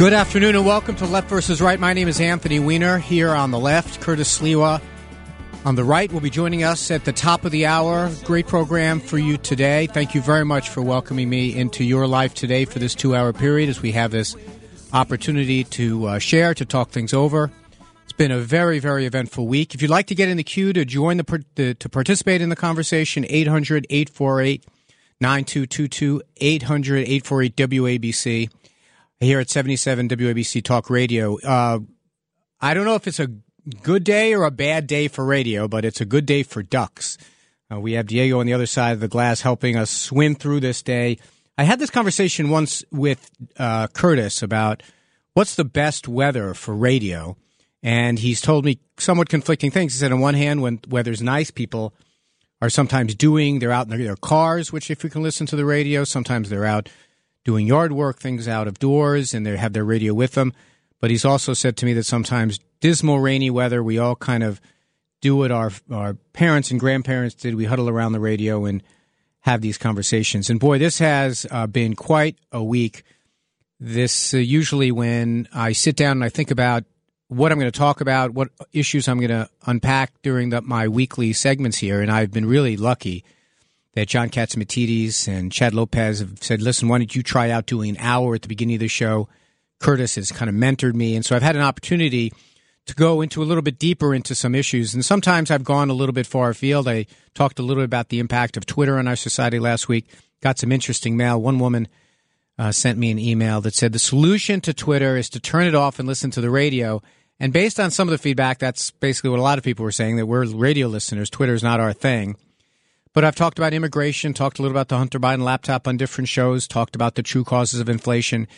Good afternoon and welcome to Left versus Right. My name is Anthony Weiner here on the left. Curtis Sliwa on the right will be joining us at the top of the hour. Great program for you today. Thank you very much for welcoming me into your life today for this two hour period as we have this opportunity to uh, share, to talk things over. It's been a very, very eventful week. If you'd like to get in the queue to join the, the to participate in the conversation, 800 848 9222 800 848 WABC here at 77 WABC Talk Radio. Uh, I don't know if it's a good day or a bad day for radio, but it's a good day for ducks. Uh, we have Diego on the other side of the glass helping us swim through this day. I had this conversation once with uh, Curtis about what's the best weather for radio, and he's told me somewhat conflicting things. He said, on one hand, when weather's nice, people are sometimes doing, they're out in their cars, which if you can listen to the radio, sometimes they're out doing yard work, things out of doors, and they have their radio with them. But he's also said to me that sometimes dismal, rainy weather, we all kind of do what our our parents and grandparents did. We huddle around the radio and have these conversations. And boy, this has uh, been quite a week. This uh, usually when I sit down and I think about what I'm going to talk about, what issues I'm going to unpack during the, my weekly segments here, and I've been really lucky that John Catsimatidis and Chad Lopez have said, listen, why don't you try out doing an hour at the beginning of the show? Curtis has kind of mentored me. And so I've had an opportunity to go into a little bit deeper into some issues. And sometimes I've gone a little bit far afield. I talked a little bit about the impact of Twitter on our society last week. Got some interesting mail. One woman uh, sent me an email that said the solution to Twitter is to turn it off and listen to the radio. And based on some of the feedback, that's basically what a lot of people were saying that we're radio listeners. Twitter is not our thing. But I've talked about immigration, talked a little about the Hunter Biden laptop on different shows, talked about the true causes of inflation.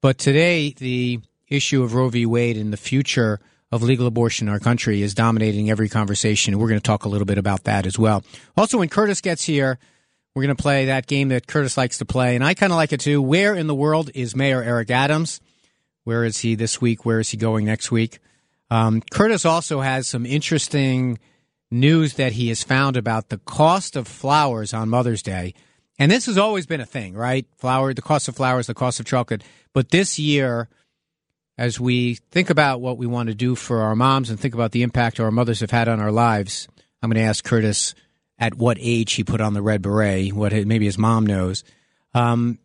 But today, the issue of Roe v. Wade and the future of legal abortion in our country is dominating every conversation. We're going to talk a little bit about that as well. Also, when Curtis gets here, we're going to play that game that Curtis likes to play, and I kind of like it too. Where in the world is Mayor Eric Adams? Where is he this week? Where is he going next week? Um, Curtis also has some interesting news that he has found about the cost of flowers on Mother's Day. And this has always been a thing, right? Flower, the cost of flowers, the cost of chocolate. But this year, as we think about what we want to do for our moms and think about the impact our mothers have had on our lives, I'm going to ask Curtis at what age he put on the red beret, what maybe his mom knows. Um,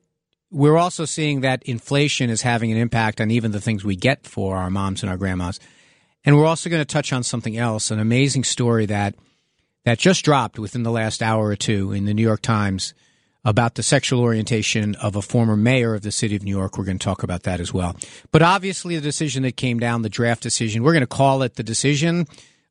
we're also seeing that inflation is having an impact on even the things we get for our moms and our grandmas. And we're also going to touch on something else, an amazing story that that just dropped within the last hour or two in the New York Times about the sexual orientation of a former mayor of the city of New York. We're going to talk about that as well. But obviously, the decision that came down, the draft decision, we're going to call it the decision.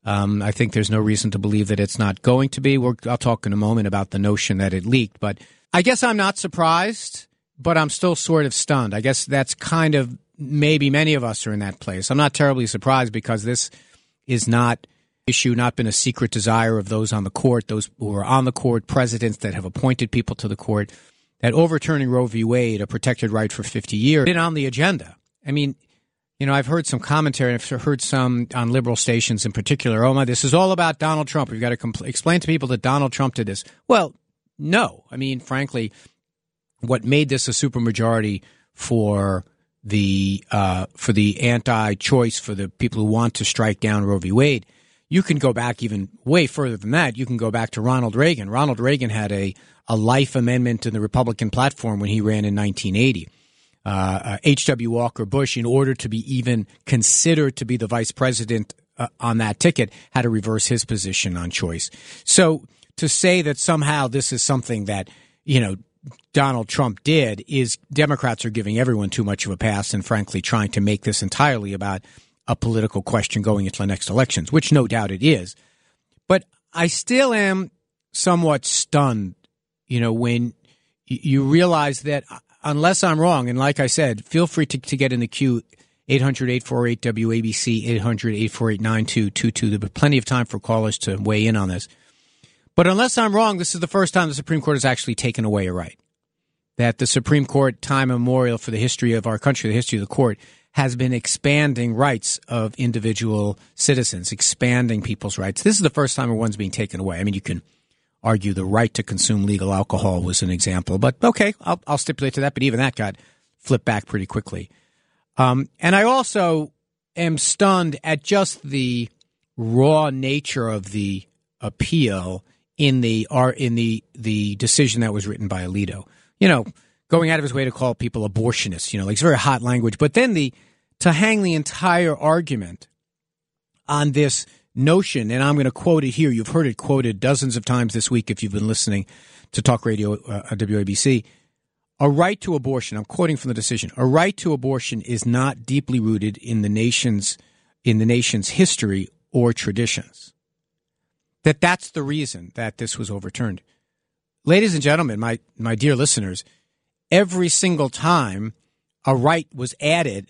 Um, I think there's no reason to believe that it's not going to be. We're, I'll talk in a moment about the notion that it leaked. But I guess I'm not surprised, but I'm still sort of stunned. I guess that's kind of maybe many of us are in that place. I'm not terribly surprised because this is not issue not been a secret desire of those on the court, those who are on the court, presidents that have appointed people to the court, that overturning Roe v. Wade, a protected right for 50 years, been on the agenda. I mean, you know, I've heard some commentary, I've heard some on liberal stations in particular. Oh my, this is all about Donald Trump. We've got to compl- explain to people that Donald Trump did this. Well, no. I mean, frankly, what made this a supermajority for the uh, for the anti-choice for the people who want to strike down Roe v. Wade, you can go back even way further than that. You can go back to Ronald Reagan. Ronald Reagan had a a life amendment in the Republican platform when he ran in 1980. Uh, H.W. Uh, Walker Bush, in order to be even considered to be the vice president uh, on that ticket, had to reverse his position on choice. So to say that somehow this is something that you know Donald Trump did is Democrats are giving everyone too much of a pass and frankly trying to make this entirely about a political question going into the next elections, which no doubt it is. But I still am somewhat stunned, you know, when you realize that unless I'm wrong, and like I said, feel free to, to get in the queue 800 848 WABC, 800 848 9222. There'll be plenty of time for callers to weigh in on this. But unless I'm wrong, this is the first time the Supreme Court has actually taken away a right. That the Supreme Court, time immemorial for the history of our country, the history of the court, has been expanding rights of individual citizens, expanding people's rights. This is the first time one's being taken away. I mean, you can argue the right to consume legal alcohol was an example, but okay, I'll, I'll stipulate to that. But even that got flipped back pretty quickly. Um, and I also am stunned at just the raw nature of the appeal in the are in the the decision that was written by Alito. You know, going out of his way to call people abortionists. You know, like it's very hot language. But then the to hang the entire argument on this notion, and I'm going to quote it here. You've heard it quoted dozens of times this week if you've been listening to Talk Radio uh, WABC. A right to abortion. I'm quoting from the decision. A right to abortion is not deeply rooted in the nation's in the nation's history or traditions. That that's the reason that this was overturned. Ladies and gentlemen, my my dear listeners, every single time a right was added,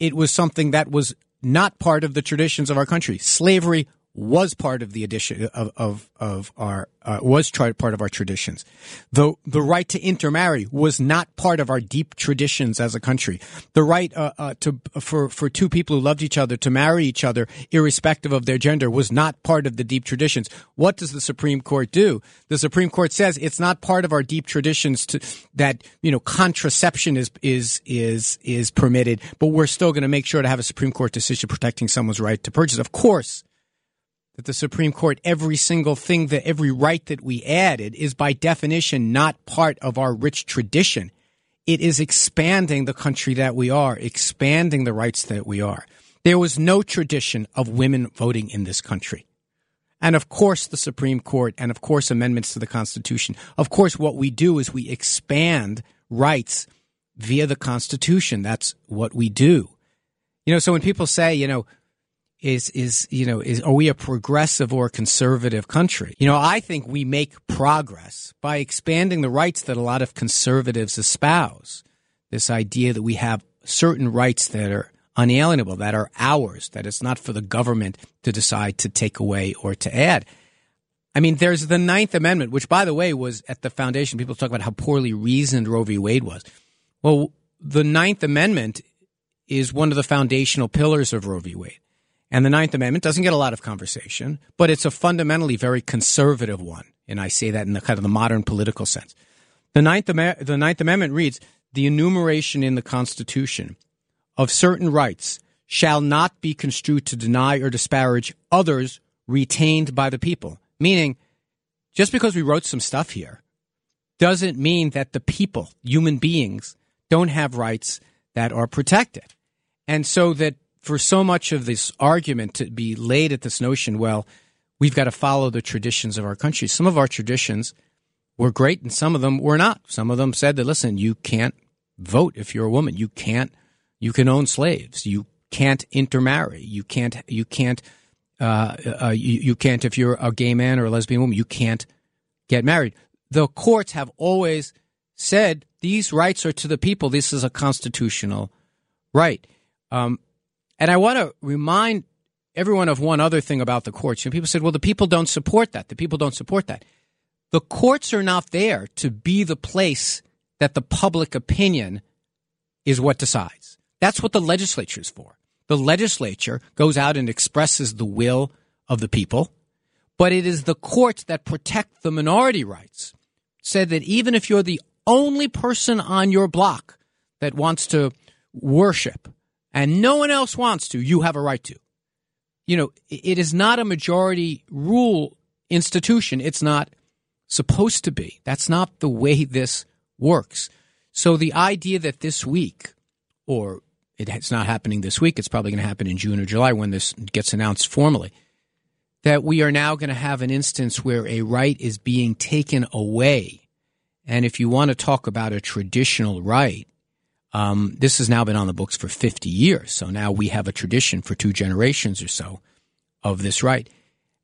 it was something that was not part of the traditions of our country. Slavery was part of the addition of of, of our uh, was part of our traditions. The the right to intermarry was not part of our deep traditions as a country. The right uh, uh, to for for two people who loved each other to marry each other irrespective of their gender was not part of the deep traditions. What does the Supreme Court do? The Supreme Court says it's not part of our deep traditions to that you know contraception is is is is permitted, but we're still going to make sure to have a Supreme Court decision protecting someone's right to purchase. Of course that the Supreme Court, every single thing that every right that we added is by definition not part of our rich tradition. It is expanding the country that we are, expanding the rights that we are. There was no tradition of women voting in this country. And of course, the Supreme Court, and of course, amendments to the Constitution. Of course, what we do is we expand rights via the Constitution. That's what we do. You know, so when people say, you know, is is you know is are we a progressive or conservative country? You know, I think we make progress by expanding the rights that a lot of conservatives espouse. This idea that we have certain rights that are unalienable, that are ours, that it's not for the government to decide to take away or to add. I mean, there's the Ninth Amendment, which, by the way, was at the foundation. People talk about how poorly reasoned Roe v. Wade was. Well, the Ninth Amendment is one of the foundational pillars of Roe v. Wade. And the Ninth Amendment doesn't get a lot of conversation, but it's a fundamentally very conservative one. And I say that in the kind of the modern political sense. The Ninth, the Ninth Amendment reads the enumeration in the Constitution of certain rights shall not be construed to deny or disparage others retained by the people. Meaning, just because we wrote some stuff here doesn't mean that the people, human beings, don't have rights that are protected. And so that for so much of this argument to be laid at this notion, well, we've got to follow the traditions of our country. Some of our traditions were great and some of them were not. Some of them said that, listen, you can't vote if you're a woman. You can't, you can own slaves. You can't intermarry. You can't, you can't, uh, uh, you, you can't, if you're a gay man or a lesbian woman, you can't get married. The courts have always said these rights are to the people. This is a constitutional right. Um, and I want to remind everyone of one other thing about the courts. You know, people said, well, the people don't support that. The people don't support that. The courts are not there to be the place that the public opinion is what decides. That's what the legislature is for. The legislature goes out and expresses the will of the people, but it is the courts that protect the minority rights. Said that even if you're the only person on your block that wants to worship and no one else wants to, you have a right to. You know, it is not a majority rule institution. It's not supposed to be. That's not the way this works. So the idea that this week, or it's not happening this week, it's probably going to happen in June or July when this gets announced formally, that we are now going to have an instance where a right is being taken away. And if you want to talk about a traditional right, Um, this has now been on the books for 50 years. So now we have a tradition for two generations or so of this right.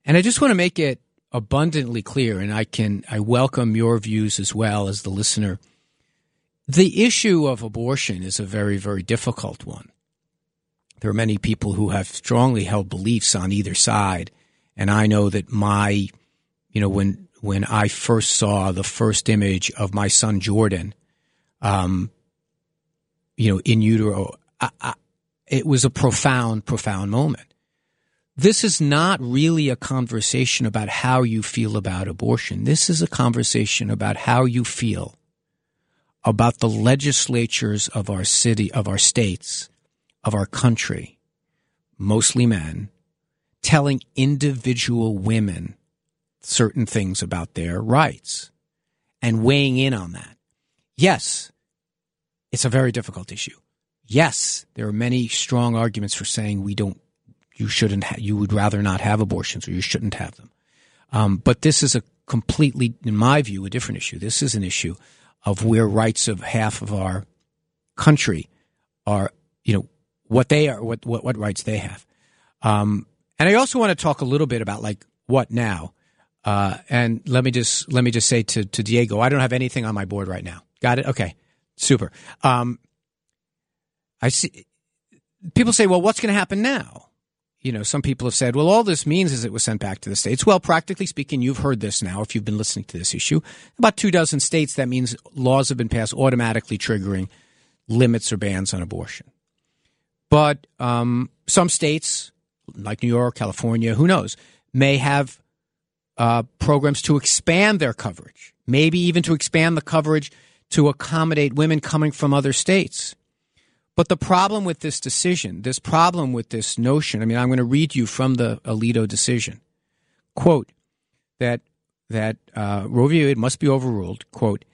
And I just want to make it abundantly clear, and I can I welcome your views as well as the listener. The issue of abortion is a very, very difficult one. There are many people who have strongly held beliefs on either side, and I know that my, you know, when when I first saw the first image of my son Jordan, um, you know, in utero, I, I, it was a profound, profound moment. This is not really a conversation about how you feel about abortion. This is a conversation about how you feel about the legislatures of our city, of our states, of our country, mostly men, telling individual women certain things about their rights and weighing in on that. Yes, it's a very difficult issue. Yes, there are many strong arguments for saying we don't, you shouldn't, ha- you would rather not have abortions or you shouldn't have them. Um, but this is a completely, in my view, a different issue. This is an issue of where rights of half of our country are, you know, what they are, what, what, what rights they have. Um, and I also want to talk a little bit about like what now. Uh, and let me just let me just say to to Diego, I don't have anything on my board right now. Got it? Okay, super. Um, I see. People say, well, what's going to happen now? You know, some people have said, well, all this means is it was sent back to the states. Well, practically speaking, you've heard this now if you've been listening to this issue. About two dozen states, that means laws have been passed automatically triggering limits or bans on abortion. But um, some states, like New York, California, who knows, may have uh, programs to expand their coverage, maybe even to expand the coverage to accommodate women coming from other states. But the problem with this decision, this problem with this notion, I mean, I'm going to read you from the Alito decision. Quote, that, that uh, Roe v. Wade must be overruled, quote,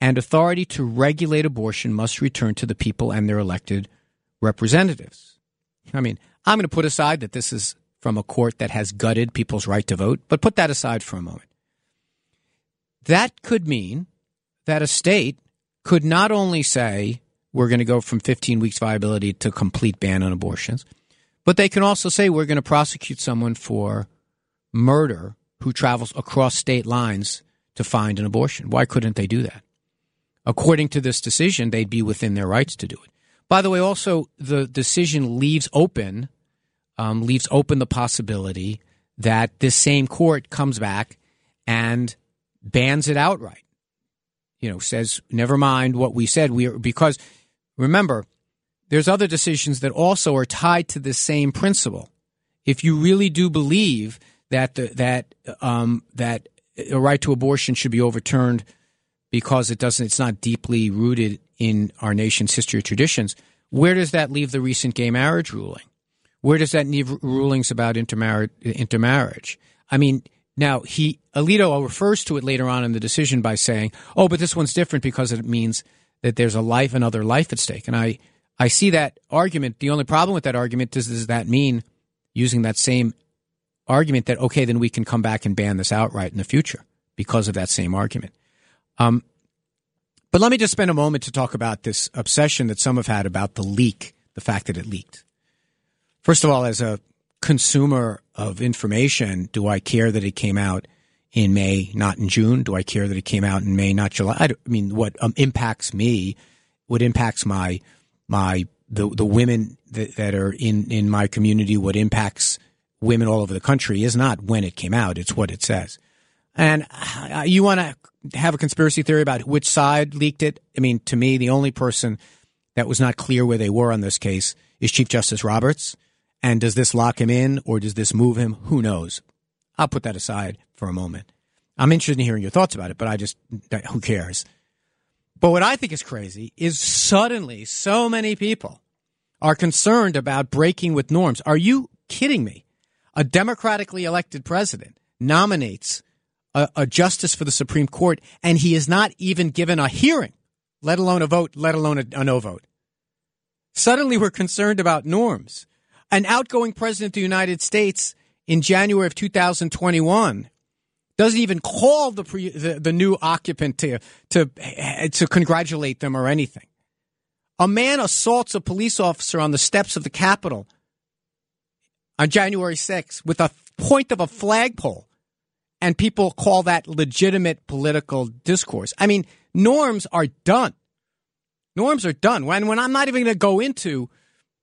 and authority to regulate abortion must return to the people and their elected representatives. I mean, I'm going to put aside that this is from a court that has gutted people's right to vote, but put that aside for a moment. That could mean that a state could not only say we're going to go from 15 weeks viability to complete ban on abortions, but they can also say we're going to prosecute someone for murder who travels across state lines to find an abortion. Why couldn't they do that? According to this decision, they'd be within their rights to do it. By the way, also, the decision leaves open um, leaves open the possibility that this same court comes back and bans it outright. You know, says never mind what we said. We are because remember, there's other decisions that also are tied to the same principle. If you really do believe that the, that um, that a right to abortion should be overturned because it doesn't, it's not deeply rooted in our nation's history or traditions. Where does that leave the recent gay marriage ruling? Where does that leave rulings about intermarriage? intermarriage? I mean, now he Alito refers to it later on in the decision by saying, "Oh, but this one's different because it means that there's a life, another life at stake." And I, I see that argument. The only problem with that argument is, does that mean using that same argument that okay, then we can come back and ban this outright in the future because of that same argument. Um, but let me just spend a moment to talk about this obsession that some have had about the leak, the fact that it leaked. First of all, as a consumer of information, do I care that it came out in May, not in June? Do I care that it came out in May, not July? I, I mean, what um, impacts me, what impacts my my the the women that, that are in in my community, what impacts women all over the country is not when it came out; it's what it says. And uh, you want to have a conspiracy theory about which side leaked it? I mean, to me, the only person that was not clear where they were on this case is Chief Justice Roberts. And does this lock him in or does this move him? Who knows? I'll put that aside for a moment. I'm interested in hearing your thoughts about it, but I just, who cares? But what I think is crazy is suddenly so many people are concerned about breaking with norms. Are you kidding me? A democratically elected president nominates a, a, justice for the Supreme Court, and he is not even given a hearing, let alone a vote, let alone a, a no vote. Suddenly we're concerned about norms an outgoing president of the United States in January of 2021 doesn't even call the, pre, the, the new occupant to, to, to congratulate them or anything. A man assaults a police officer on the steps of the Capitol on January 6th with a point of a flagpole, and people call that legitimate political discourse. I mean, norms are done. Norms are done. When, when I'm not even going to go into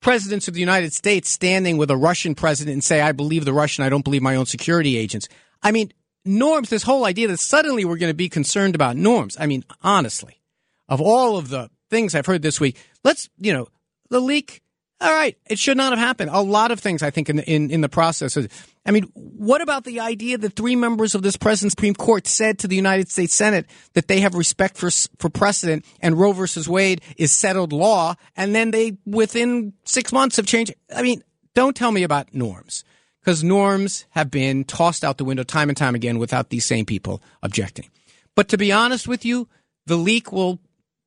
presidents of the United States standing with a Russian president and say, I believe the Russian, I don't believe my own security agents. I mean, norms, this whole idea that suddenly we're going to be concerned about norms. I mean, honestly, of all of the things I've heard this week, let's, you know, the leak all right, it should not have happened. A lot of things, I think, in in, in the process. I mean, what about the idea that three members of this present Supreme Court said to the United States Senate that they have respect for for precedent and Roe versus Wade is settled law, and then they within six months have changed? I mean, don't tell me about norms because norms have been tossed out the window time and time again without these same people objecting. But to be honest with you, the leak will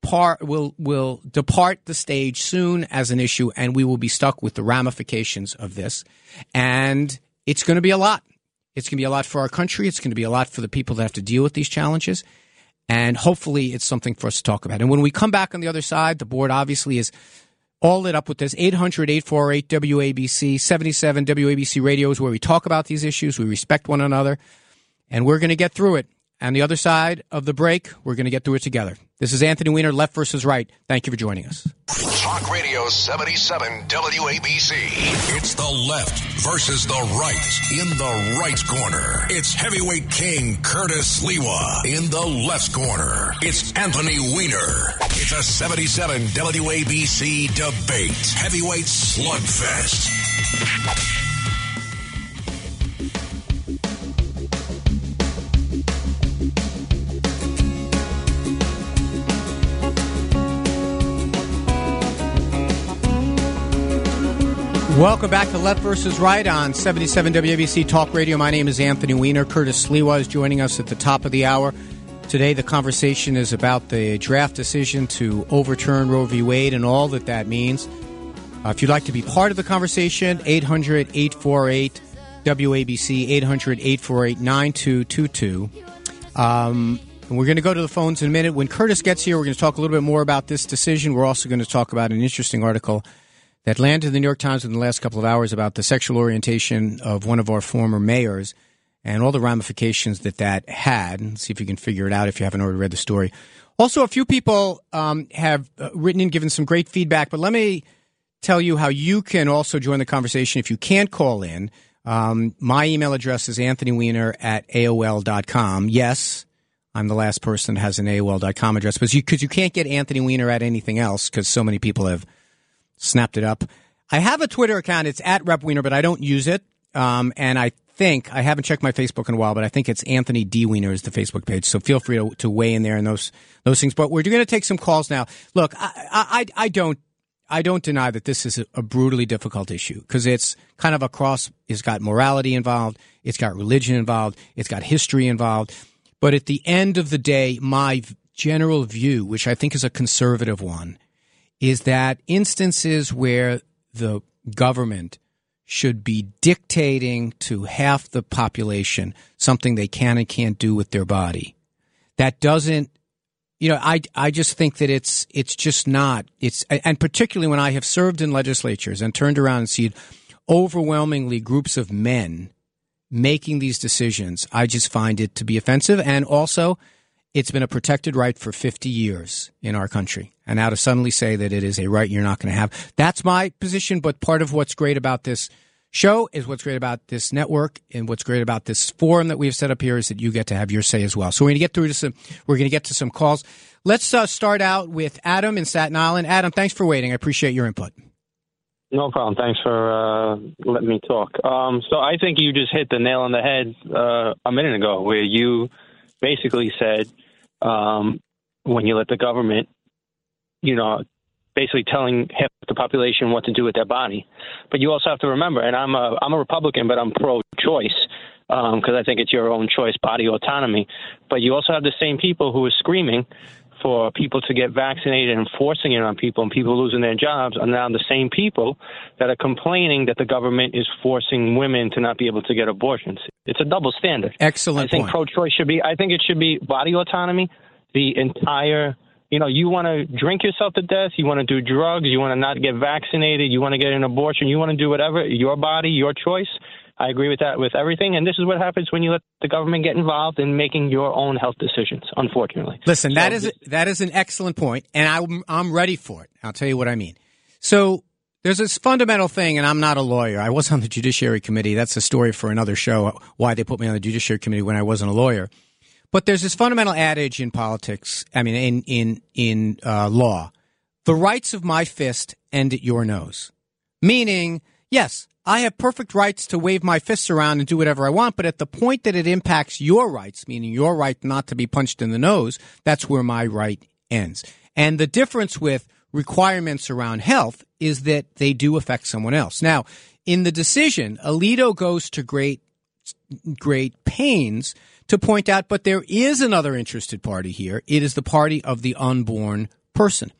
part will will depart the stage soon as an issue, and we will be stuck with the ramifications of this. And it's going to be a lot. It's going to be a lot for our country. It's going to be a lot for the people that have to deal with these challenges. And hopefully, it's something for us to talk about. And when we come back on the other side, the board obviously is all lit up with this 800 848 WABC 77 WABC radio is where we talk about these issues. We respect one another, and we're going to get through it. And the other side of the break, we're going to get through it together. This is Anthony Weiner, Left versus Right. Thank you for joining us. Talk Radio 77 WABC. It's the left versus the right in the right corner. It's heavyweight king Curtis Sliwa in the left corner. It's Anthony Weiner. It's a 77 WABC debate. Heavyweight slugfest. Welcome back to Left versus Right on 77 WABC Talk Radio. My name is Anthony Weiner. Curtis Sliwa is joining us at the top of the hour. Today, the conversation is about the draft decision to overturn Roe v. Wade and all that that means. Uh, if you'd like to be part of the conversation, 800 848 WABC, 800 848 9222. Um, we're going to go to the phones in a minute. When Curtis gets here, we're going to talk a little bit more about this decision. We're also going to talk about an interesting article that landed in the New York Times in the last couple of hours about the sexual orientation of one of our former mayors and all the ramifications that that had. See if you can figure it out if you haven't already read the story. Also, a few people um, have uh, written and given some great feedback, but let me tell you how you can also join the conversation if you can't call in. Um, my email address is anthonyweiner at AOL.com. Yes, I'm the last person that has an AOL.com address, because you, you can't get Anthony Weiner at anything else because so many people have – snapped it up. I have a Twitter account. It's at Rep Weiner, but I don't use it. Um, and I think I haven't checked my Facebook in a while, but I think it's Anthony D Weiner is the Facebook page. So feel free to, to weigh in there and those those things. But we're going to take some calls now. Look, I, I, I don't I don't deny that this is a, brutally difficult issue because it's kind of a cross. It's got morality involved. It's got religion involved. It's got history involved. But at the end of the day, my general view, which I think is a conservative one, is that instances where the government should be dictating to half the population something they can and can't do with their body. That doesn't you know, I, I just think that it's it's just not it's and particularly when I have served in legislatures and turned around and seen overwhelmingly groups of men making these decisions, I just find it to be offensive and also it's been a protected right for 50 years in our country. And now to suddenly say that it is a right you're not going to have. That's my position. But part of what's great about this show is what's great about this network and what's great about this forum that we've set up here is that you get to have your say as well. So we're going to get through to some, we're going to get to some calls. Let's uh, start out with Adam in Staten Island. Adam, thanks for waiting. I appreciate your input. No problem. Thanks for uh, letting me talk. Um, so I think you just hit the nail on the head uh, a minute ago, where you basically said um, when you let the government, you know, basically telling half the population what to do with their body. But you also have to remember, and I'm a I'm a Republican, but I'm pro-choice because um, I think it's your own choice, body autonomy. But you also have the same people who are screaming for people to get vaccinated and forcing it on people and people losing their jobs are now the same people that are complaining that the government is forcing women to not be able to get abortions. It's a double standard. Excellent. I think pro-choice should be. I think it should be body autonomy. The entire you know, you want to drink yourself to death, you want to do drugs, you want to not get vaccinated, you want to get an abortion, you want to do whatever, your body, your choice. I agree with that with everything. And this is what happens when you let the government get involved in making your own health decisions, unfortunately. Listen, so that is that is an excellent point, and I'm I'm ready for it. I'll tell you what I mean. So there's this fundamental thing, and I'm not a lawyer. I was on the Judiciary Committee. That's a story for another show, why they put me on the Judiciary Committee when I wasn't a lawyer. But there's this fundamental adage in politics, I mean, in, in, in uh, law the rights of my fist end at your nose. Meaning, yes, I have perfect rights to wave my fists around and do whatever I want, but at the point that it impacts your rights, meaning your right not to be punched in the nose, that's where my right ends. And the difference with requirements around health is that they do affect someone else. Now, in the decision, Alito goes to great great pains to point out, but there is another interested party here. It is the party of the unborn person.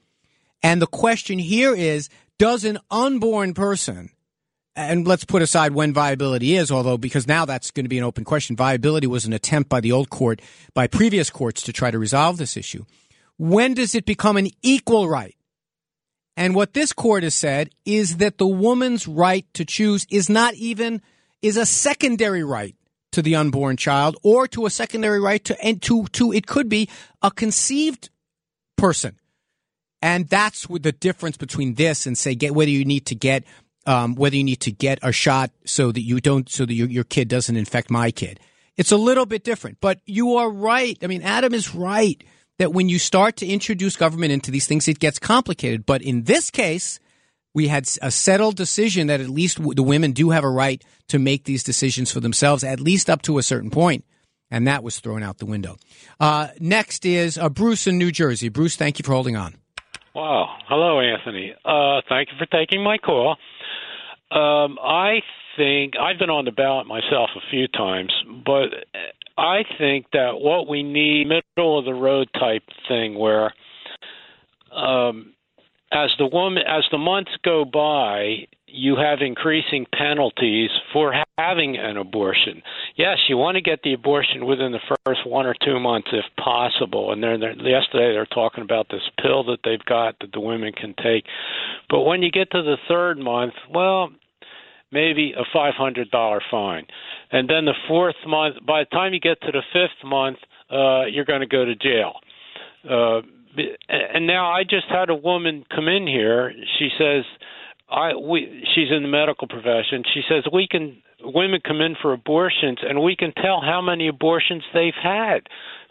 And the question here is, does an unborn person and let's put aside when viability is, although because now that's going to be an open question. Viability was an attempt by the old court, by previous courts to try to resolve this issue. When does it become an equal right? And what this court has said is that the woman's right to choose is not even is a secondary right to the unborn child or to a secondary right to and to to it could be a conceived person. And that's the difference between this and say get whether you need to get um, whether you need to get a shot so that you don't so that your, your kid doesn't infect my kid. It's a little bit different, but you are right. I mean, Adam is right that when you start to introduce government into these things, it gets complicated. But in this case, we had a settled decision that at least the women do have a right to make these decisions for themselves, at least up to a certain point. And that was thrown out the window. Uh, next is uh, Bruce in New Jersey. Bruce, thank you for holding on. Wow. Hello, Anthony. Uh, thank you for taking my call. Um, I think I've been on the ballot myself a few times, but I think that what we need middle of the road type thing where um, as the woman as the months go by you have increasing penalties for having an abortion. Yes, you want to get the abortion within the first one or two months if possible. And they're, they're, yesterday they're talking about this pill that they've got that the women can take. But when you get to the third month, well, maybe a $500 fine. And then the fourth month, by the time you get to the fifth month, uh, you're going to go to jail. Uh, and now I just had a woman come in here. She says, I we she's in the medical profession. She says we can women come in for abortions and we can tell how many abortions they've had.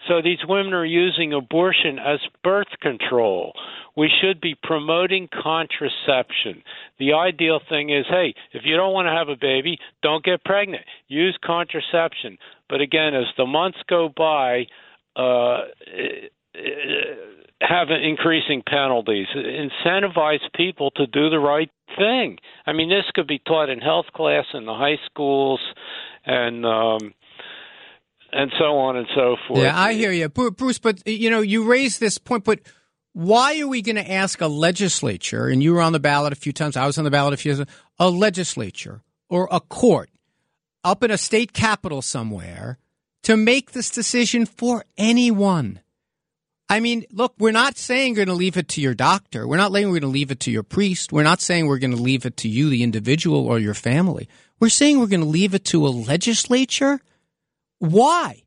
So these women are using abortion as birth control. We should be promoting contraception. The ideal thing is hey, if you don't want to have a baby, don't get pregnant. Use contraception. But again, as the months go by, uh, have increasing penalties. Incentivize people to do the right thing. I mean, this could be taught in health class in the high schools, and um, and so on and so forth. Yeah, I hear you, Bruce. But you know, you raised this point, but. Why are we going to ask a legislature, and you were on the ballot a few times, I was on the ballot a few times, a legislature or a court up in a state capital somewhere to make this decision for anyone? I mean, look, we're not saying we're going to leave it to your doctor. We're not saying we're going to leave it to your priest. We're not saying we're going to leave it to you, the individual, or your family. We're saying we're going to leave it to a legislature. Why?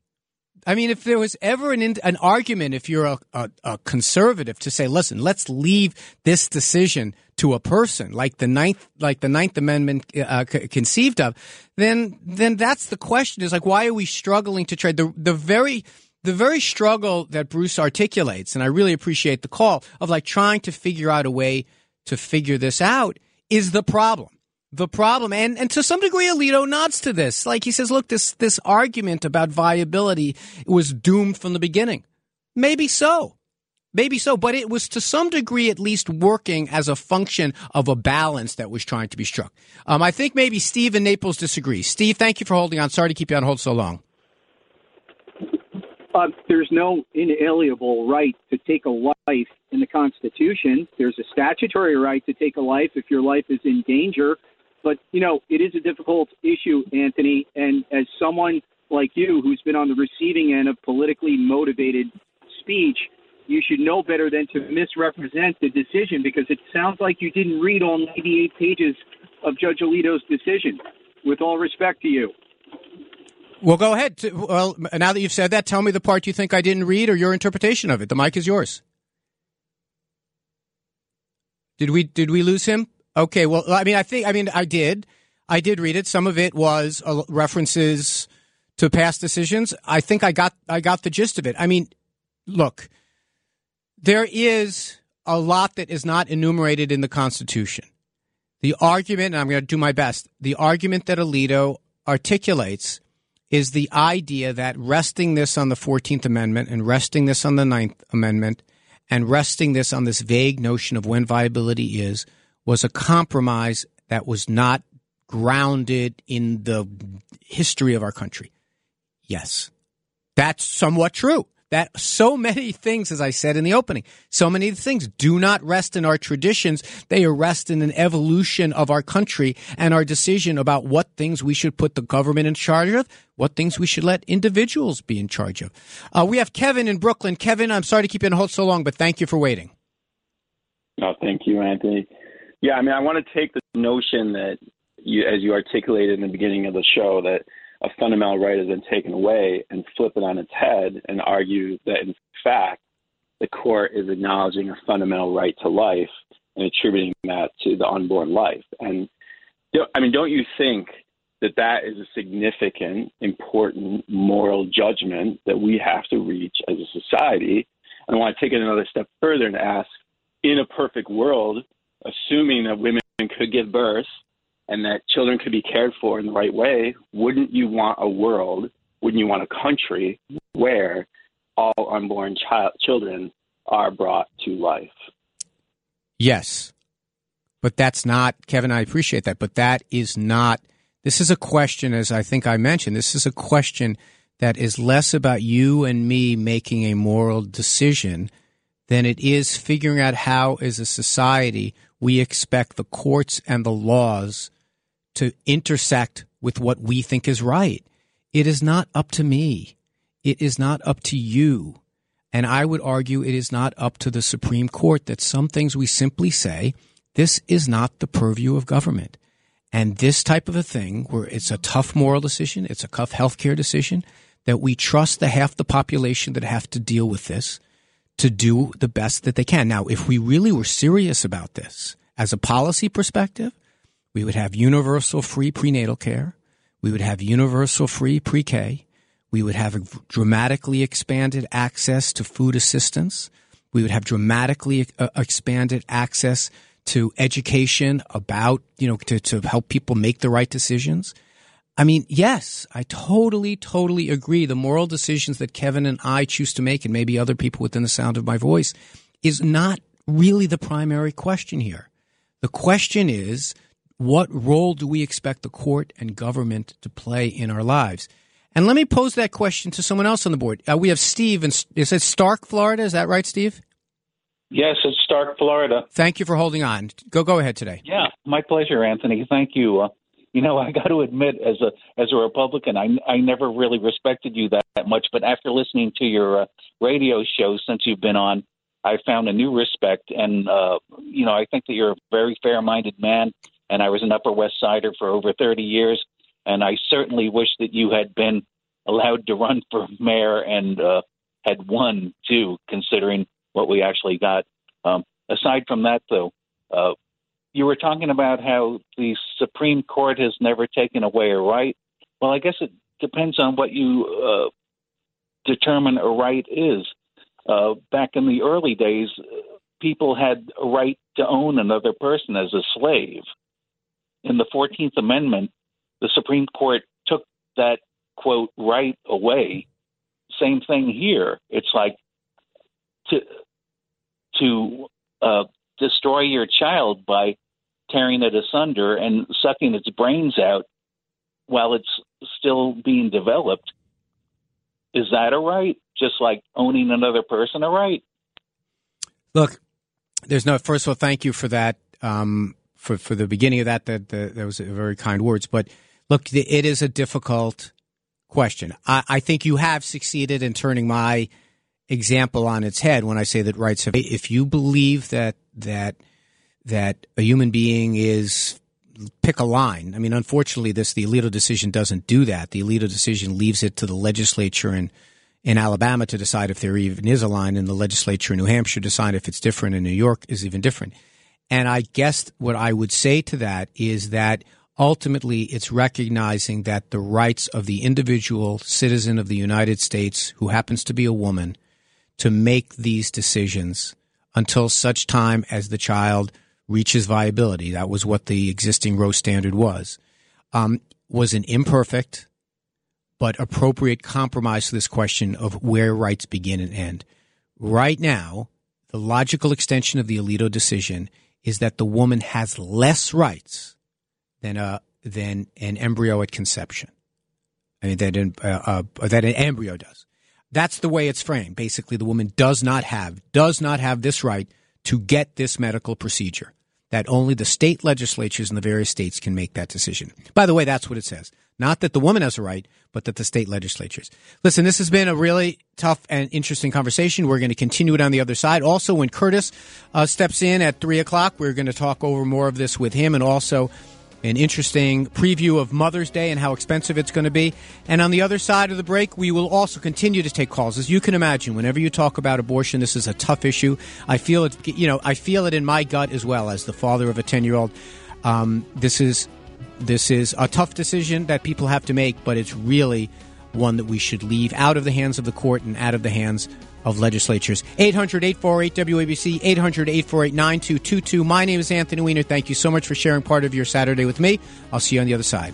I mean, if there was ever an an argument, if you're a, a, a, conservative, to say, listen, let's leave this decision to a person, like the ninth, like the Ninth Amendment uh, c- conceived of, then then that's the question. Is like, why are we struggling to try the the very the very struggle that Bruce articulates, and I really appreciate the call of like trying to figure out a way to figure this out is the problem. The problem, and, and to some degree, Alito nods to this. Like he says, look, this, this argument about viability was doomed from the beginning. Maybe so. Maybe so, but it was to some degree at least working as a function of a balance that was trying to be struck. Um, I think maybe Steve and Naples disagree. Steve, thank you for holding on. Sorry to keep you on hold so long. Uh, there's no inalienable right to take a life in the Constitution. There's a statutory right to take a life if your life is in danger. But, you know, it is a difficult issue, Anthony. And as someone like you who's been on the receiving end of politically motivated speech, you should know better than to misrepresent the decision because it sounds like you didn't read all 98 pages of Judge Alito's decision. With all respect to you. Well, go ahead. Well, now that you've said that, tell me the part you think I didn't read or your interpretation of it. The mic is yours. Did we did we lose him? Okay. Well, I mean, I think I mean I did. I did read it. Some of it was uh, references to past decisions. I think I got I got the gist of it. I mean, look, there is a lot that is not enumerated in the Constitution. The argument, and I'm going to do my best, the argument that Alito articulates is the idea that resting this on the 14th Amendment and resting this on the Ninth Amendment and resting this on this vague notion of when viability is was a compromise that was not grounded in the history of our country. Yes, that's somewhat true that so many things, as I said in the opening, so many things do not rest in our traditions. They rest in an evolution of our country and our decision about what things we should put the government in charge of, what things we should let individuals be in charge of. Uh, we have Kevin in Brooklyn. Kevin, I'm sorry to keep you on hold so long, but thank you for waiting. No, thank you, Anthony. Yeah, I mean, I want to take the notion that you, as you articulated in the beginning of the show, that a fundamental right has been taken away and flip it on its head and argue that in fact the court is acknowledging a fundamental right to life and attributing that to the unborn life. And I mean, don't you think that that is a significant, important moral judgment that we have to reach as a society? And I want to take it another step further and ask, in a perfect world, assuming that women could give birth and that children could be cared for in the right way, wouldn't you want a world, wouldn't you want a country where all unborn child, children are brought to life? Yes. But that's not, Kevin, I appreciate that, but that is not, this is a question, as I think I mentioned, this is a question that is less about you and me making a moral decision than it is figuring out how, as a society, we expect the courts and the laws to intersect with what we think is right. It is not up to me. It is not up to you. And I would argue it is not up to the Supreme Court that some things we simply say, this is not the purview of government. And this type of a thing, where it's a tough moral decision, it's a tough healthcare decision, that we trust the half the population that have to deal with this to do the best that they can. Now, if we really were serious about this as a policy perspective, we would have universal free prenatal care. We would have universal free pre K. We would have dramatically expanded access to food assistance. We would have dramatically uh, expanded access to education about, you know, to, to help people make the right decisions. I mean, yes, I totally, totally agree. The moral decisions that Kevin and I choose to make, and maybe other people within the sound of my voice, is not really the primary question here. The question is, what role do we expect the court and government to play in our lives? And let me pose that question to someone else on the board. Uh, we have Steve, and is it Starke, Florida? Is that right, Steve? Yes, it's Starke, Florida. Thank you for holding on. Go go ahead today. Yeah, my pleasure, Anthony. Thank you. Uh, you know, I got to admit, as a as a Republican, I I never really respected you that, that much, but after listening to your uh, radio show since you've been on, I found a new respect, and uh, you know, I think that you're a very fair-minded man and I was an Upper West Sider for over 30 years. And I certainly wish that you had been allowed to run for mayor and uh, had won too, considering what we actually got. Um, aside from that, though, uh, you were talking about how the Supreme Court has never taken away a right. Well, I guess it depends on what you uh, determine a right is. Uh, back in the early days, people had a right to own another person as a slave in the 14th Amendment, the Supreme Court took that quote right away. Same thing here. It's like to to uh, destroy your child by tearing it asunder and sucking its brains out while it's still being developed. Is that a right? Just like owning another person a right? Look, there's no. First of all, thank you for that. Um, for for the beginning of that. That that, was very kind words. But look, it is a difficult question. I, I think you have succeeded in turning my example on its head when I say that rights have. If you believe that that that a human being is pick a line. I mean, unfortunately, this the Alito decision doesn't do that. The Alito decision leaves it to the legislature in in Alabama to decide if there even is a line, and the legislature in New Hampshire decide if it's different, and New York is even different. And I guess what I would say to that is that ultimately it's recognizing that the rights of the individual citizen of the United States who happens to be a woman to make these decisions until such time as the child reaches viability. That was what the existing Roe standard was. Um, was an imperfect but appropriate compromise to this question of where rights begin and end. Right now, the logical extension of the Alito decision is that the woman has less rights than a than an embryo at conception. I mean that uh, uh, that an embryo does. That's the way it's framed. Basically, the woman does not have does not have this right to get this medical procedure. That only the state legislatures in the various states can make that decision. By the way, that's what it says. Not that the woman has a right, but that the state legislatures. Listen, this has been a really tough and interesting conversation. We're going to continue it on the other side. Also, when Curtis uh, steps in at three o'clock, we're going to talk over more of this with him and also an interesting preview of Mother's Day and how expensive it's going to be. And on the other side of the break, we will also continue to take calls. As you can imagine, whenever you talk about abortion, this is a tough issue. I feel it, you know, I feel it in my gut as well as the father of a 10 year old. Um, this is this is a tough decision that people have to make, but it's really one that we should leave out of the hands of the court and out of the hands of legislatures. 800 848 WABC, 800 848 9222. My name is Anthony Weiner. Thank you so much for sharing part of your Saturday with me. I'll see you on the other side.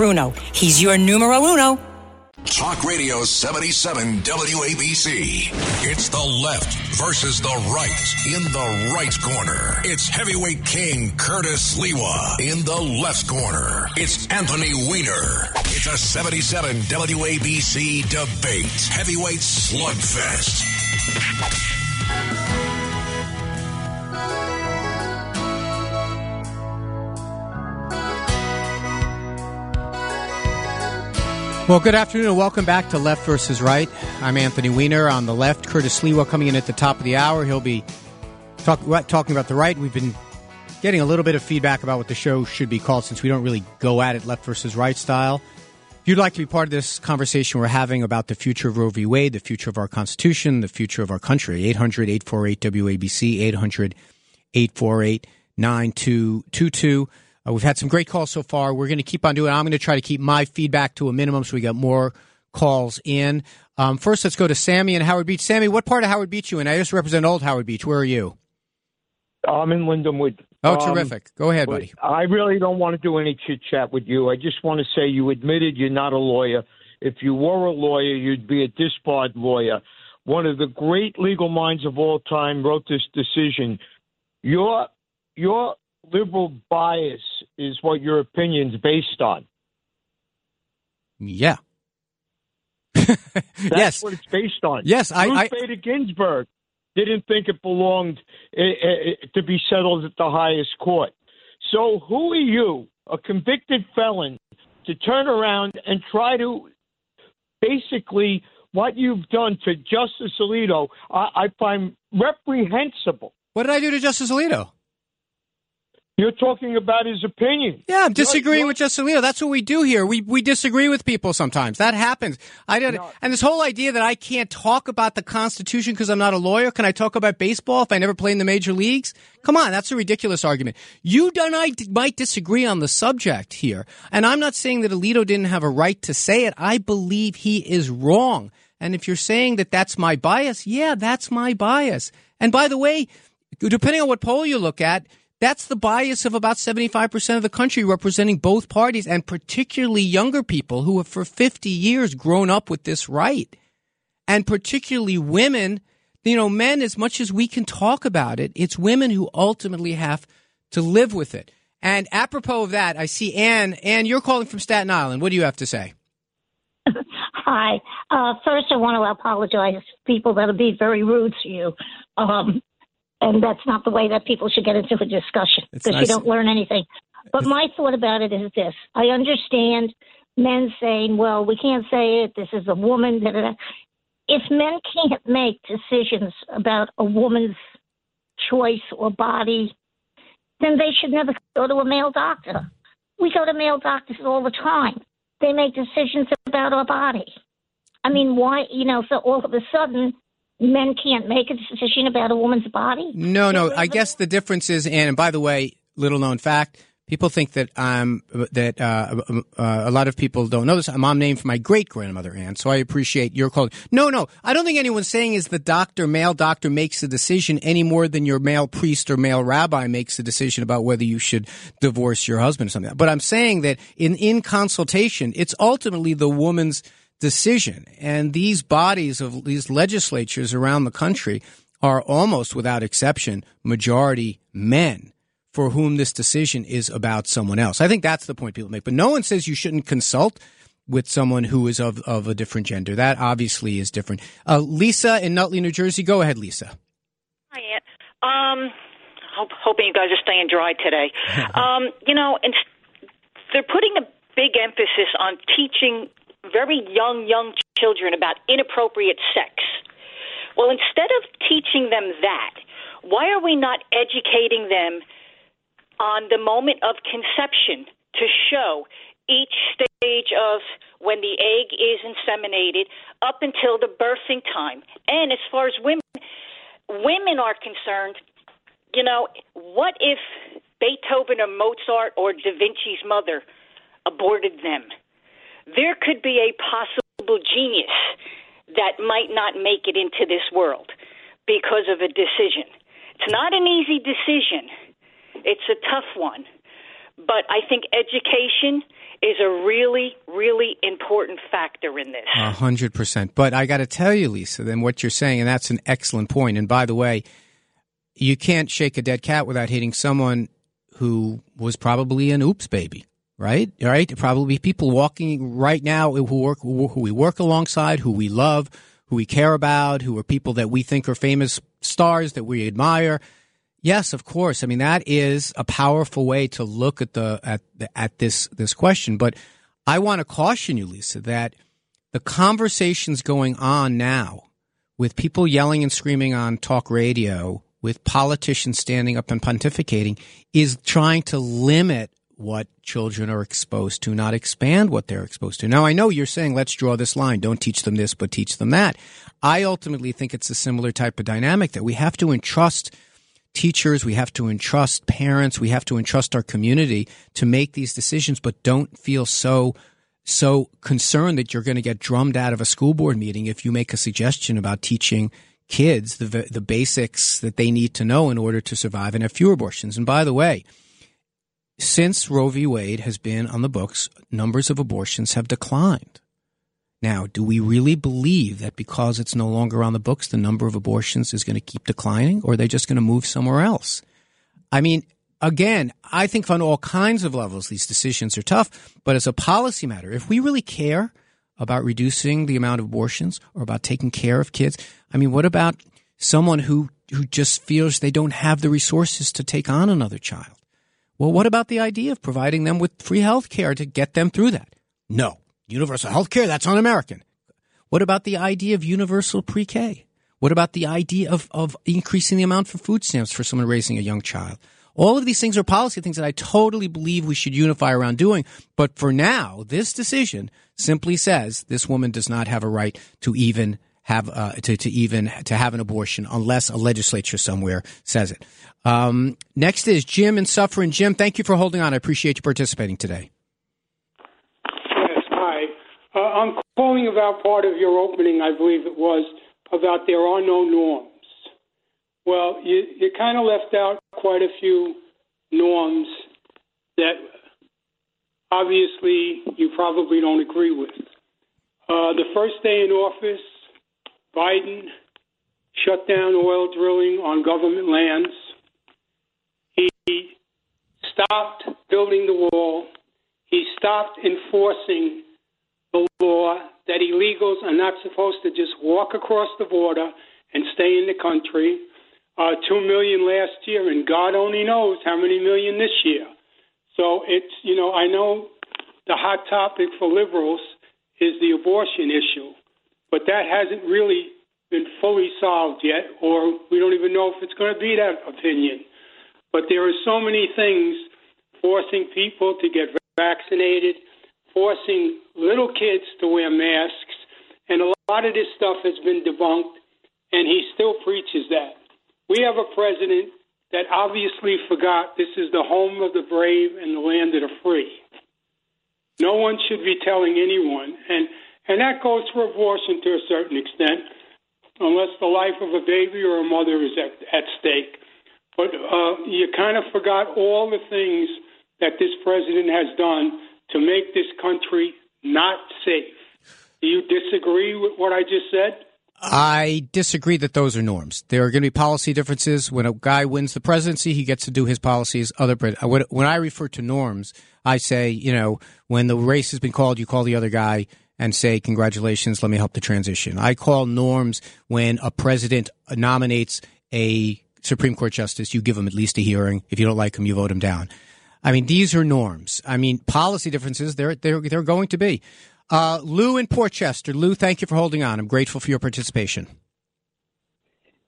Bruno. He's your numero uno. Talk Radio 77 WABC. It's the left versus the right in the right corner. It's heavyweight king Curtis Sliwa in the left corner. It's Anthony Weiner. It's a 77 WABC debate. Heavyweight slugfest. Well, good afternoon and welcome back to Left versus Right. I'm Anthony Weiner on the left. Curtis Sliwa coming in at the top of the hour. He'll be talk, talking about the right. We've been getting a little bit of feedback about what the show should be called since we don't really go at it left versus right style. If you'd like to be part of this conversation we're having about the future of Roe v. Wade, the future of our Constitution, the future of our country, 800 848 WABC, 800 848 9222. Uh, we've had some great calls so far. We're going to keep on doing. I'm going to try to keep my feedback to a minimum so we get more calls in. Um, first, let's go to Sammy in Howard Beach. Sammy, what part of Howard Beach are you in? I just represent Old Howard Beach. Where are you? I'm in Lindenwood. Oh, um, terrific. Go ahead, buddy. I really don't want to do any chit chat with you. I just want to say you admitted you're not a lawyer. If you were a lawyer, you'd be a disbarred lawyer. One of the great legal minds of all time wrote this decision. Your your liberal bias is what your opinion's based on. Yeah. That's yes. what it's based on. Yes, I. Ruth I Bader Ginsburg didn't think it belonged uh, uh, to be settled at the highest court. So who are you, a convicted felon, to turn around and try to basically what you've done to Justice Alito? I, I find reprehensible. What did I do to Justice Alito? You're talking about his opinion. Yeah, I'm disagreeing with Justice Alito. That's what we do here. We we disagree with people sometimes. That happens. I did, no. and this whole idea that I can't talk about the Constitution because I'm not a lawyer. Can I talk about baseball if I never play in the major leagues? Come on, that's a ridiculous argument. You and I might disagree on the subject here, and I'm not saying that Alito didn't have a right to say it. I believe he is wrong. And if you're saying that that's my bias, yeah, that's my bias. And by the way, depending on what poll you look at that's the bias of about 75% of the country representing both parties and particularly younger people who have for 50 years grown up with this right. And particularly women you know, men, as much as we can talk about it, it's women who ultimately have to live with it. And apropos of that, I see Anne. Anne, you're calling from Staten Island. What do you have to say? Hi. Uh, first, I want to apologize to people that'll be very rude to you. Um, and that's not the way that people should get into a discussion because nice. you don't learn anything. But my thought about it is this I understand men saying, well, we can't say it, this is a woman. Da, da, da. If men can't make decisions about a woman's choice or body, then they should never go to a male doctor. We go to male doctors all the time. They make decisions about our body. I mean, why, you know, so all of a sudden men can't make a decision about a woman's body? No, no. I guess the difference is, and by the way, little known fact, People think that I'm that uh, uh, a lot of people don't know this. I'm named for my great grandmother Anne, so I appreciate your calling. No, no, I don't think anyone's saying is the doctor, male doctor, makes the decision any more than your male priest or male rabbi makes the decision about whether you should divorce your husband or something. But I'm saying that in in consultation, it's ultimately the woman's decision, and these bodies of these legislatures around the country are almost without exception majority men for whom this decision is about someone else. I think that's the point people make. But no one says you shouldn't consult with someone who is of, of a different gender. That obviously is different. Uh, Lisa in Nutley, New Jersey. Go ahead, Lisa. Hi, Aunt. Um, hope, hoping you guys are staying dry today. um, you know, and they're putting a big emphasis on teaching very young, young children about inappropriate sex. Well, instead of teaching them that, why are we not educating them – on the moment of conception to show each stage of when the egg is inseminated up until the birthing time. And as far as women women are concerned, you know, what if Beethoven or Mozart or Da Vinci's mother aborted them? There could be a possible genius that might not make it into this world because of a decision. It's not an easy decision it's a tough one. But I think education is a really, really important factor in this. A hundred percent. But I got to tell you, Lisa, then what you're saying, and that's an excellent point. And by the way, you can't shake a dead cat without hitting someone who was probably an oops baby, right? Right? Probably people walking right now who work, who we work alongside, who we love, who we care about, who are people that we think are famous stars that we admire Yes, of course. I mean that is a powerful way to look at the at at this this question. But I want to caution you, Lisa, that the conversations going on now with people yelling and screaming on talk radio, with politicians standing up and pontificating, is trying to limit what children are exposed to, not expand what they're exposed to. Now, I know you're saying, let's draw this line. Don't teach them this, but teach them that. I ultimately think it's a similar type of dynamic that we have to entrust – teachers, we have to entrust parents, we have to entrust our community to make these decisions, but don't feel so so concerned that you're going to get drummed out of a school board meeting if you make a suggestion about teaching kids the the basics that they need to know in order to survive and have fewer abortions. And by the way, since Roe v. Wade has been on the books, numbers of abortions have declined. Now, do we really believe that because it's no longer on the books, the number of abortions is going to keep declining, or are they just going to move somewhere else? I mean, again, I think on all kinds of levels, these decisions are tough. But as a policy matter, if we really care about reducing the amount of abortions or about taking care of kids, I mean, what about someone who, who just feels they don't have the resources to take on another child? Well, what about the idea of providing them with free health care to get them through that? No. Universal health care, that's un American. What about the idea of universal pre K? What about the idea of, of increasing the amount for food stamps for someone raising a young child? All of these things are policy things that I totally believe we should unify around doing. But for now, this decision simply says this woman does not have a right to even have uh, to, to even to have an abortion unless a legislature somewhere says it. Um, next is Jim and Suffern. Jim, thank you for holding on. I appreciate you participating today. Uh, I'm calling about part of your opening, I believe it was, about there are no norms. Well, you, you kind of left out quite a few norms that obviously you probably don't agree with. Uh, the first day in office, Biden shut down oil drilling on government lands. He stopped building the wall. He stopped enforcing the law that illegals are not supposed to just walk across the border and stay in the country. Uh, Two million last year, and God only knows how many million this year. So it's, you know, I know the hot topic for liberals is the abortion issue, but that hasn't really been fully solved yet, or we don't even know if it's going to be that opinion. But there are so many things forcing people to get vaccinated, forcing little kids to wear masks, and a lot of this stuff has been debunked, and he still preaches that. We have a president that obviously forgot this is the home of the brave and the land of the free. No one should be telling anyone, and and that goes for abortion to a certain extent, unless the life of a baby or a mother is at, at stake. But uh, you kind of forgot all the things that this president has done to make this country not safe. Do you disagree with what I just said? I disagree that those are norms. There are going to be policy differences. When a guy wins the presidency, he gets to do his policies. Other when I refer to norms, I say, you know, when the race has been called, you call the other guy and say, congratulations, let me help the transition. I call norms when a president nominates a Supreme Court justice, you give him at least a hearing. If you don't like him, you vote him down. I mean, these are norms. I mean, policy differences, they're, they're, they're going to be. Uh, Lou in Portchester. Lou, thank you for holding on. I'm grateful for your participation.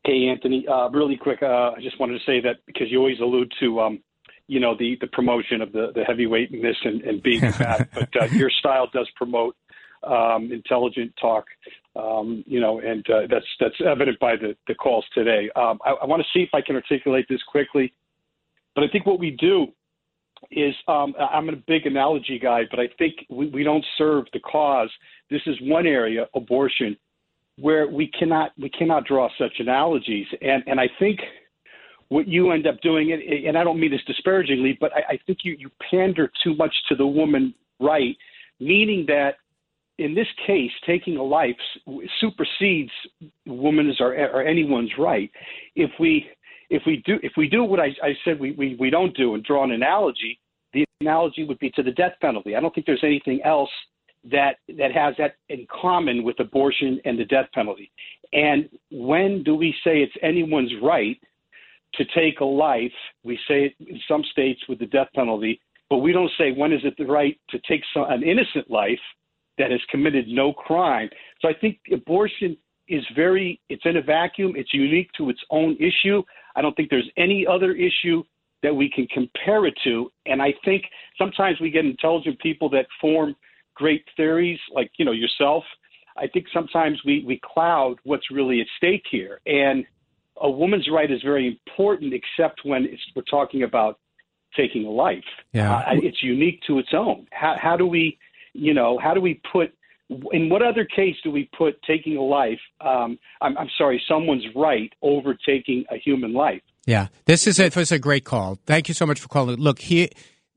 Hey, Anthony. Uh, really quick, uh, I just wanted to say that because you always allude to, um, you know, the, the promotion of the, the heavyweightness and, and being fat, but uh, your style does promote um, intelligent talk, um, you know, and uh, that's that's evident by the, the calls today. Um, I, I want to see if I can articulate this quickly, but I think what we do is um, I'm a big analogy guy, but I think we, we don't serve the cause. This is one area, abortion, where we cannot we cannot draw such analogies, and and I think what you end up doing, and I don't mean this disparagingly, but I, I think you you pander too much to the woman right, meaning that in this case, taking a life supersedes woman's or, or anyone's right. If we if we do if we do what I, I said we, we, we don't do and draw an analogy, the analogy would be to the death penalty. I don't think there's anything else that that has that in common with abortion and the death penalty. And when do we say it's anyone's right to take a life? We say it in some states with the death penalty, but we don't say when is it the right to take some, an innocent life that has committed no crime. So I think abortion is very it's in a vacuum. It's unique to its own issue. I don't think there's any other issue that we can compare it to. And i think sometimes we get intelligent people that form great theories like you know yourself. I think sometimes we we cloud what's really at stake here. And a woman's right is very important except when we're talking about taking a life. Yeah. Uh, it's unique to its own. How, how do we you know how do we put in what other case do we put taking a life? Um, I'm, I'm, sorry, someone's right over taking a human life. Yeah, this is a, this is a great call. Thank you so much for calling. Look, here,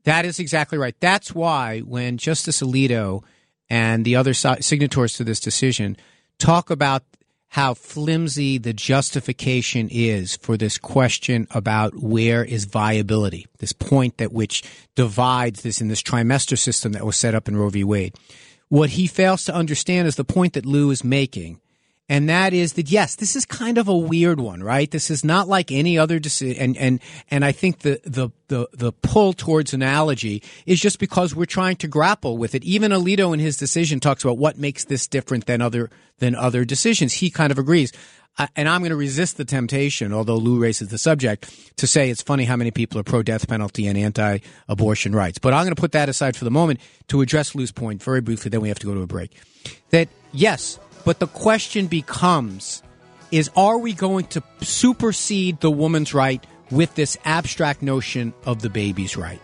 that is exactly right. That's why when Justice Alito and the other signatories to this decision talk about how flimsy the justification is for this question about where is viability, this point that which divides this in this trimester system that was set up in Roe v. Wade. What he fails to understand is the point that Lou is making. And that is that yes, this is kind of a weird one, right? This is not like any other decision. And, and, and I think the, the, the, the pull towards analogy is just because we're trying to grapple with it. Even Alito in his decision talks about what makes this different than other, than other decisions. He kind of agrees and I'm going to resist the temptation, although Lou raises the subject, to say it's funny how many people are pro death penalty and anti abortion rights. But I'm going to put that aside for the moment to address Lou's point very briefly, then we have to go to a break. That, yes, but the question becomes is are we going to supersede the woman's right with this abstract notion of the baby's right?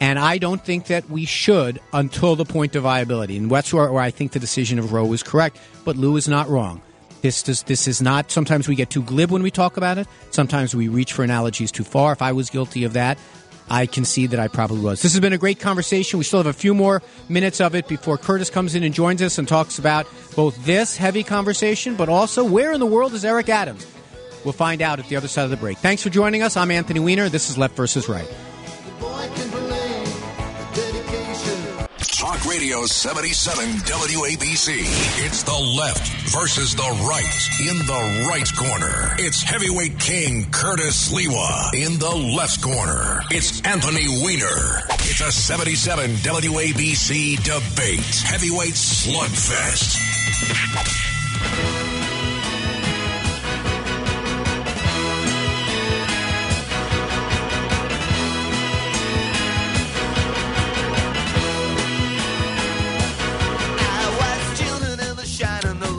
And I don't think that we should until the point of viability. And that's where, where I think the decision of Roe is correct. But Lou is not wrong. This does, this is not. Sometimes we get too glib when we talk about it. Sometimes we reach for analogies too far. If I was guilty of that, I can see that I probably was. This has been a great conversation. We still have a few more minutes of it before Curtis comes in and joins us and talks about both this heavy conversation, but also where in the world is Eric Adams? We'll find out at the other side of the break. Thanks for joining us. I'm Anthony Weiner. This is Left versus Right. Radio 77 WABC. It's the left versus the right. In the right corner, it's heavyweight king Curtis Sliwa. In the left corner, it's Anthony Weiner. It's a 77 WABC debate. Heavyweight slugfest.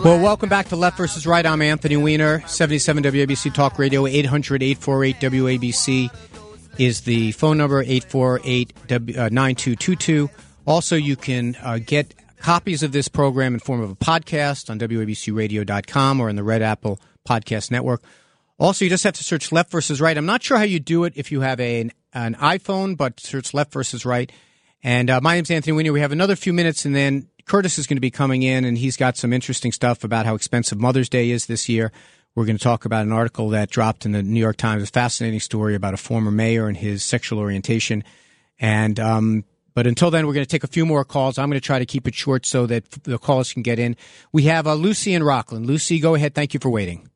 Well, welcome back to Left versus Right. I'm Anthony Weiner, 77 WABC Talk Radio, 800 848 WABC is the phone number, 848 9222. Also, you can uh, get copies of this program in form of a podcast on WABCRadio.com or in the Red Apple Podcast Network. Also, you just have to search Left versus Right. I'm not sure how you do it if you have a, an, an iPhone, but search Left versus Right. And uh, my name's Anthony Weiner. We have another few minutes, and then Curtis is going to be coming in, and he's got some interesting stuff about how expensive Mother's Day is this year. We're going to talk about an article that dropped in the New York Times, a fascinating story about a former mayor and his sexual orientation. And um, but until then, we're going to take a few more calls. I'm going to try to keep it short so that the callers can get in. We have uh, Lucy in Rockland. Lucy, go ahead. Thank you for waiting.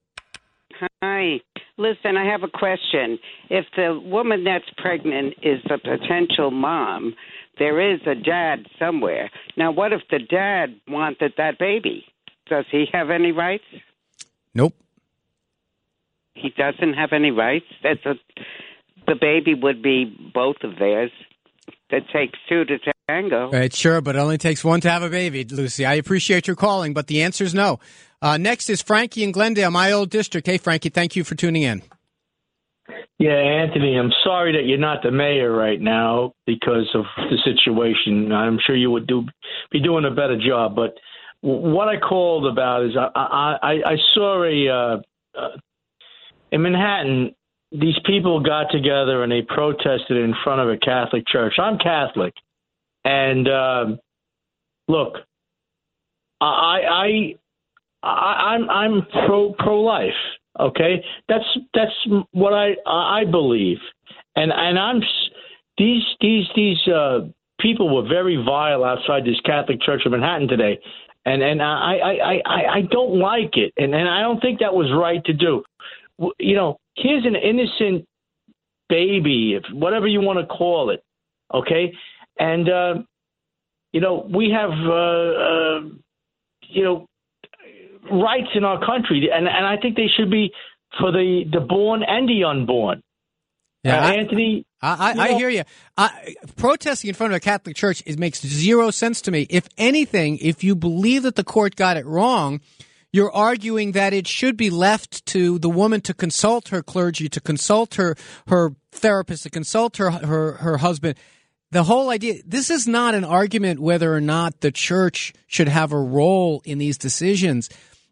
Hi. Listen, I have a question. If the woman that's pregnant is the potential mom, there is a dad somewhere. Now, what if the dad wanted that baby? Does he have any rights? Nope. He doesn't have any rights. That's a, the baby would be both of theirs. It takes two to tango. Right, sure, but it only takes one to have a baby, Lucy. I appreciate your calling, but the answer is no. Uh, next is Frankie in Glendale, my old district. Hey, Frankie, thank you for tuning in. Yeah, Anthony, I'm sorry that you're not the mayor right now because of the situation. I'm sure you would do be doing a better job. But what I called about is I I, I saw a uh, uh, in Manhattan. These people got together and they protested in front of a Catholic church. I'm Catholic, and uh, look, I I, I I'm I'm pro pro life. Okay, that's that's what I I believe, and and I'm these these these uh, people were very vile outside this Catholic Church of Manhattan today, and and I I I I don't like it, and and I don't think that was right to do. You know, here's an innocent baby, if whatever you want to call it, okay, and uh, you know we have uh, uh, you know rights in our country, and and I think they should be for the the born and the unborn. Yeah, uh, Anthony. I, I, you I hear you. I, protesting in front of a Catholic church it makes zero sense to me. If anything, if you believe that the court got it wrong, you're arguing that it should be left to the woman to consult her clergy, to consult her her therapist, to consult her her, her husband. The whole idea. This is not an argument whether or not the church should have a role in these decisions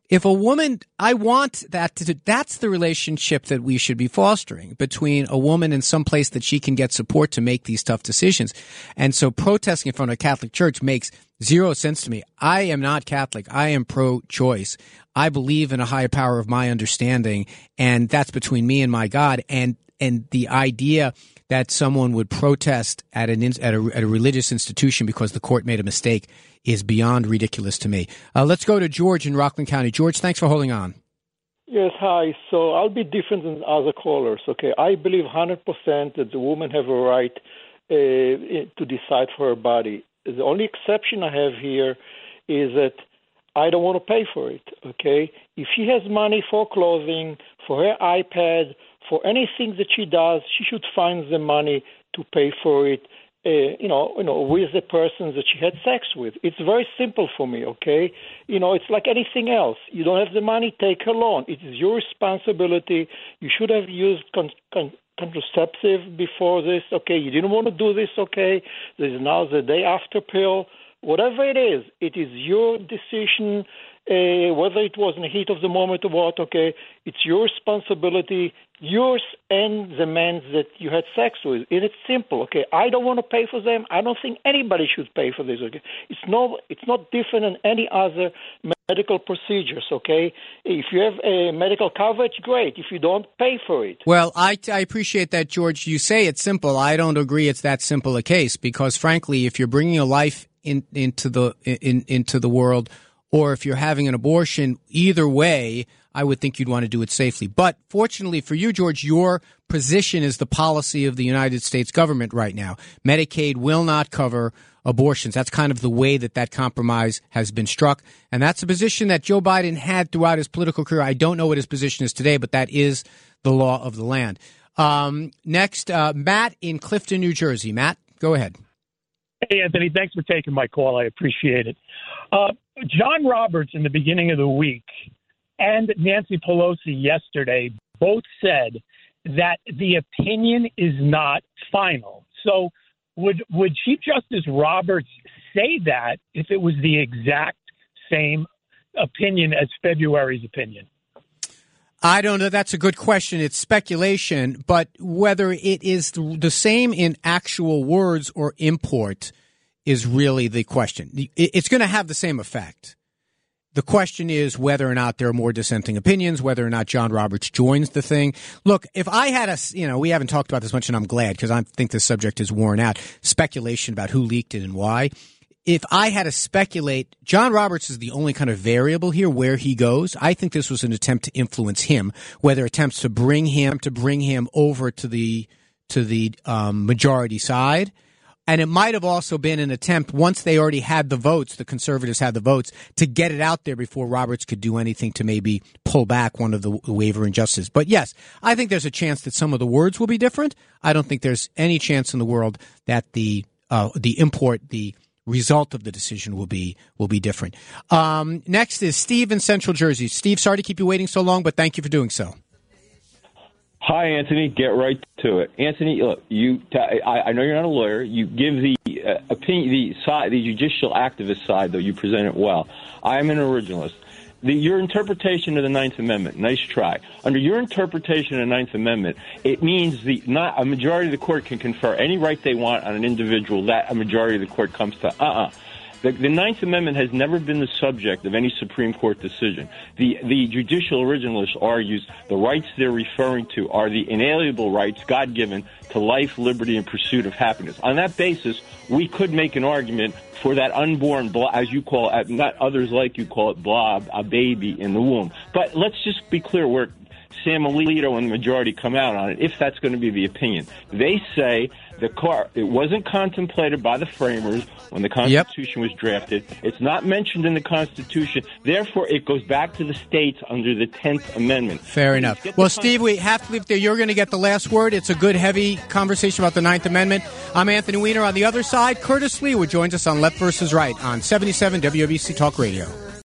if a woman i want that to that's the relationship that we should be fostering between a woman and some place that she can get support to make these tough decisions. And so protesting in front of a catholic church makes zero sense to me. I am not catholic. I am pro-choice. I believe in a higher power of my understanding and that's between me and my god. And and the idea that someone would protest at an at a, at a religious institution because the court made a mistake is beyond ridiculous to me. Uh, let's go to George in Rockland County. George, thanks for holding on. Yes, hi. So I'll be different than other callers. Okay, I believe 100% that the woman have a right uh, to decide for her body. The only exception I have here is that I don't want to pay for it. Okay, if she has money for clothing, for her iPad, for anything that she does, she should find the money to pay for it. Uh, you know, you know, with the person that she had sex with. It's very simple for me. Okay, you know, it's like anything else. You don't have the money, take a loan. It is your responsibility. You should have used con- con- contraceptive before this. Okay, you didn't want to do this. Okay, there's now the day after pill. Whatever it is, it is your decision. Uh, whether it was in the heat of the moment or what, okay, it's your responsibility. Yours and the man's that you had sex with. And it's simple, okay? I don't want to pay for them. I don't think anybody should pay for this, okay? It's no, it's not different than any other medical procedures, okay? If you have a medical coverage, great. If you don't, pay for it. Well, I, I appreciate that, George. You say it's simple. I don't agree it's that simple a case because, frankly, if you're bringing a life in, into the in, into the world, or if you're having an abortion, either way, I would think you'd want to do it safely. But fortunately for you, George, your position is the policy of the United States government right now. Medicaid will not cover abortions. That's kind of the way that that compromise has been struck. And that's a position that Joe Biden had throughout his political career. I don't know what his position is today, but that is the law of the land. Um, next, uh, Matt in Clifton, New Jersey. Matt, go ahead. Hey, Anthony, thanks for taking my call. I appreciate it. Uh, John Roberts, in the beginning of the week, and Nancy Pelosi yesterday both said that the opinion is not final. So, would would Chief Justice Roberts say that if it was the exact same opinion as February's opinion? I don't know. That's a good question. It's speculation, but whether it is the same in actual words or import is really the question. It's going to have the same effect. The question is whether or not there are more dissenting opinions, whether or not John Roberts joins the thing. Look, if I had a, you know, we haven't talked about this much and I'm glad because I think this subject is worn out. Speculation about who leaked it and why. If I had to speculate, John Roberts is the only kind of variable here where he goes. I think this was an attempt to influence him, whether attempts to bring him, to bring him over to the, to the um, majority side and it might have also been an attempt, once they already had the votes, the conservatives had the votes, to get it out there before Roberts could do anything to maybe pull back one of the waiver injustices. But yes, I think there's a chance that some of the words will be different. I don't think there's any chance in the world that the uh, the import, the result of the decision will be will be different. Um, next is Steve in Central Jersey. Steve, sorry to keep you waiting so long, but thank you for doing so. Hi, Anthony. Get right to it. Anthony, look, you—I know you're not a lawyer. You give the uh, opinion, the side, the judicial activist side, though you present it well. I am an originalist. The, your interpretation of the Ninth Amendment, nice try. Under your interpretation of the Ninth Amendment, it means the not a majority of the court can confer any right they want on an individual that a majority of the court comes to. Uh-uh. The, the, Ninth Amendment has never been the subject of any Supreme Court decision. The, the judicial originalist argues the rights they're referring to are the inalienable rights God given to life, liberty, and pursuit of happiness. On that basis, we could make an argument for that unborn, as you call it, not others like you call it, blob, a baby in the womb. But let's just be clear where Sam Alito and the majority come out on it, if that's going to be the opinion. They say the car it wasn't contemplated by the framers when the Constitution yep. was drafted. It's not mentioned in the Constitution. Therefore, it goes back to the states under the Tenth Amendment. Fair enough. Well, Steve, we have to leave there. You're going to get the last word. It's a good, heavy conversation about the Ninth Amendment. I'm Anthony Weiner. On the other side, Curtis Sliwa joins us on Left versus Right on 77 WABC Talk Radio.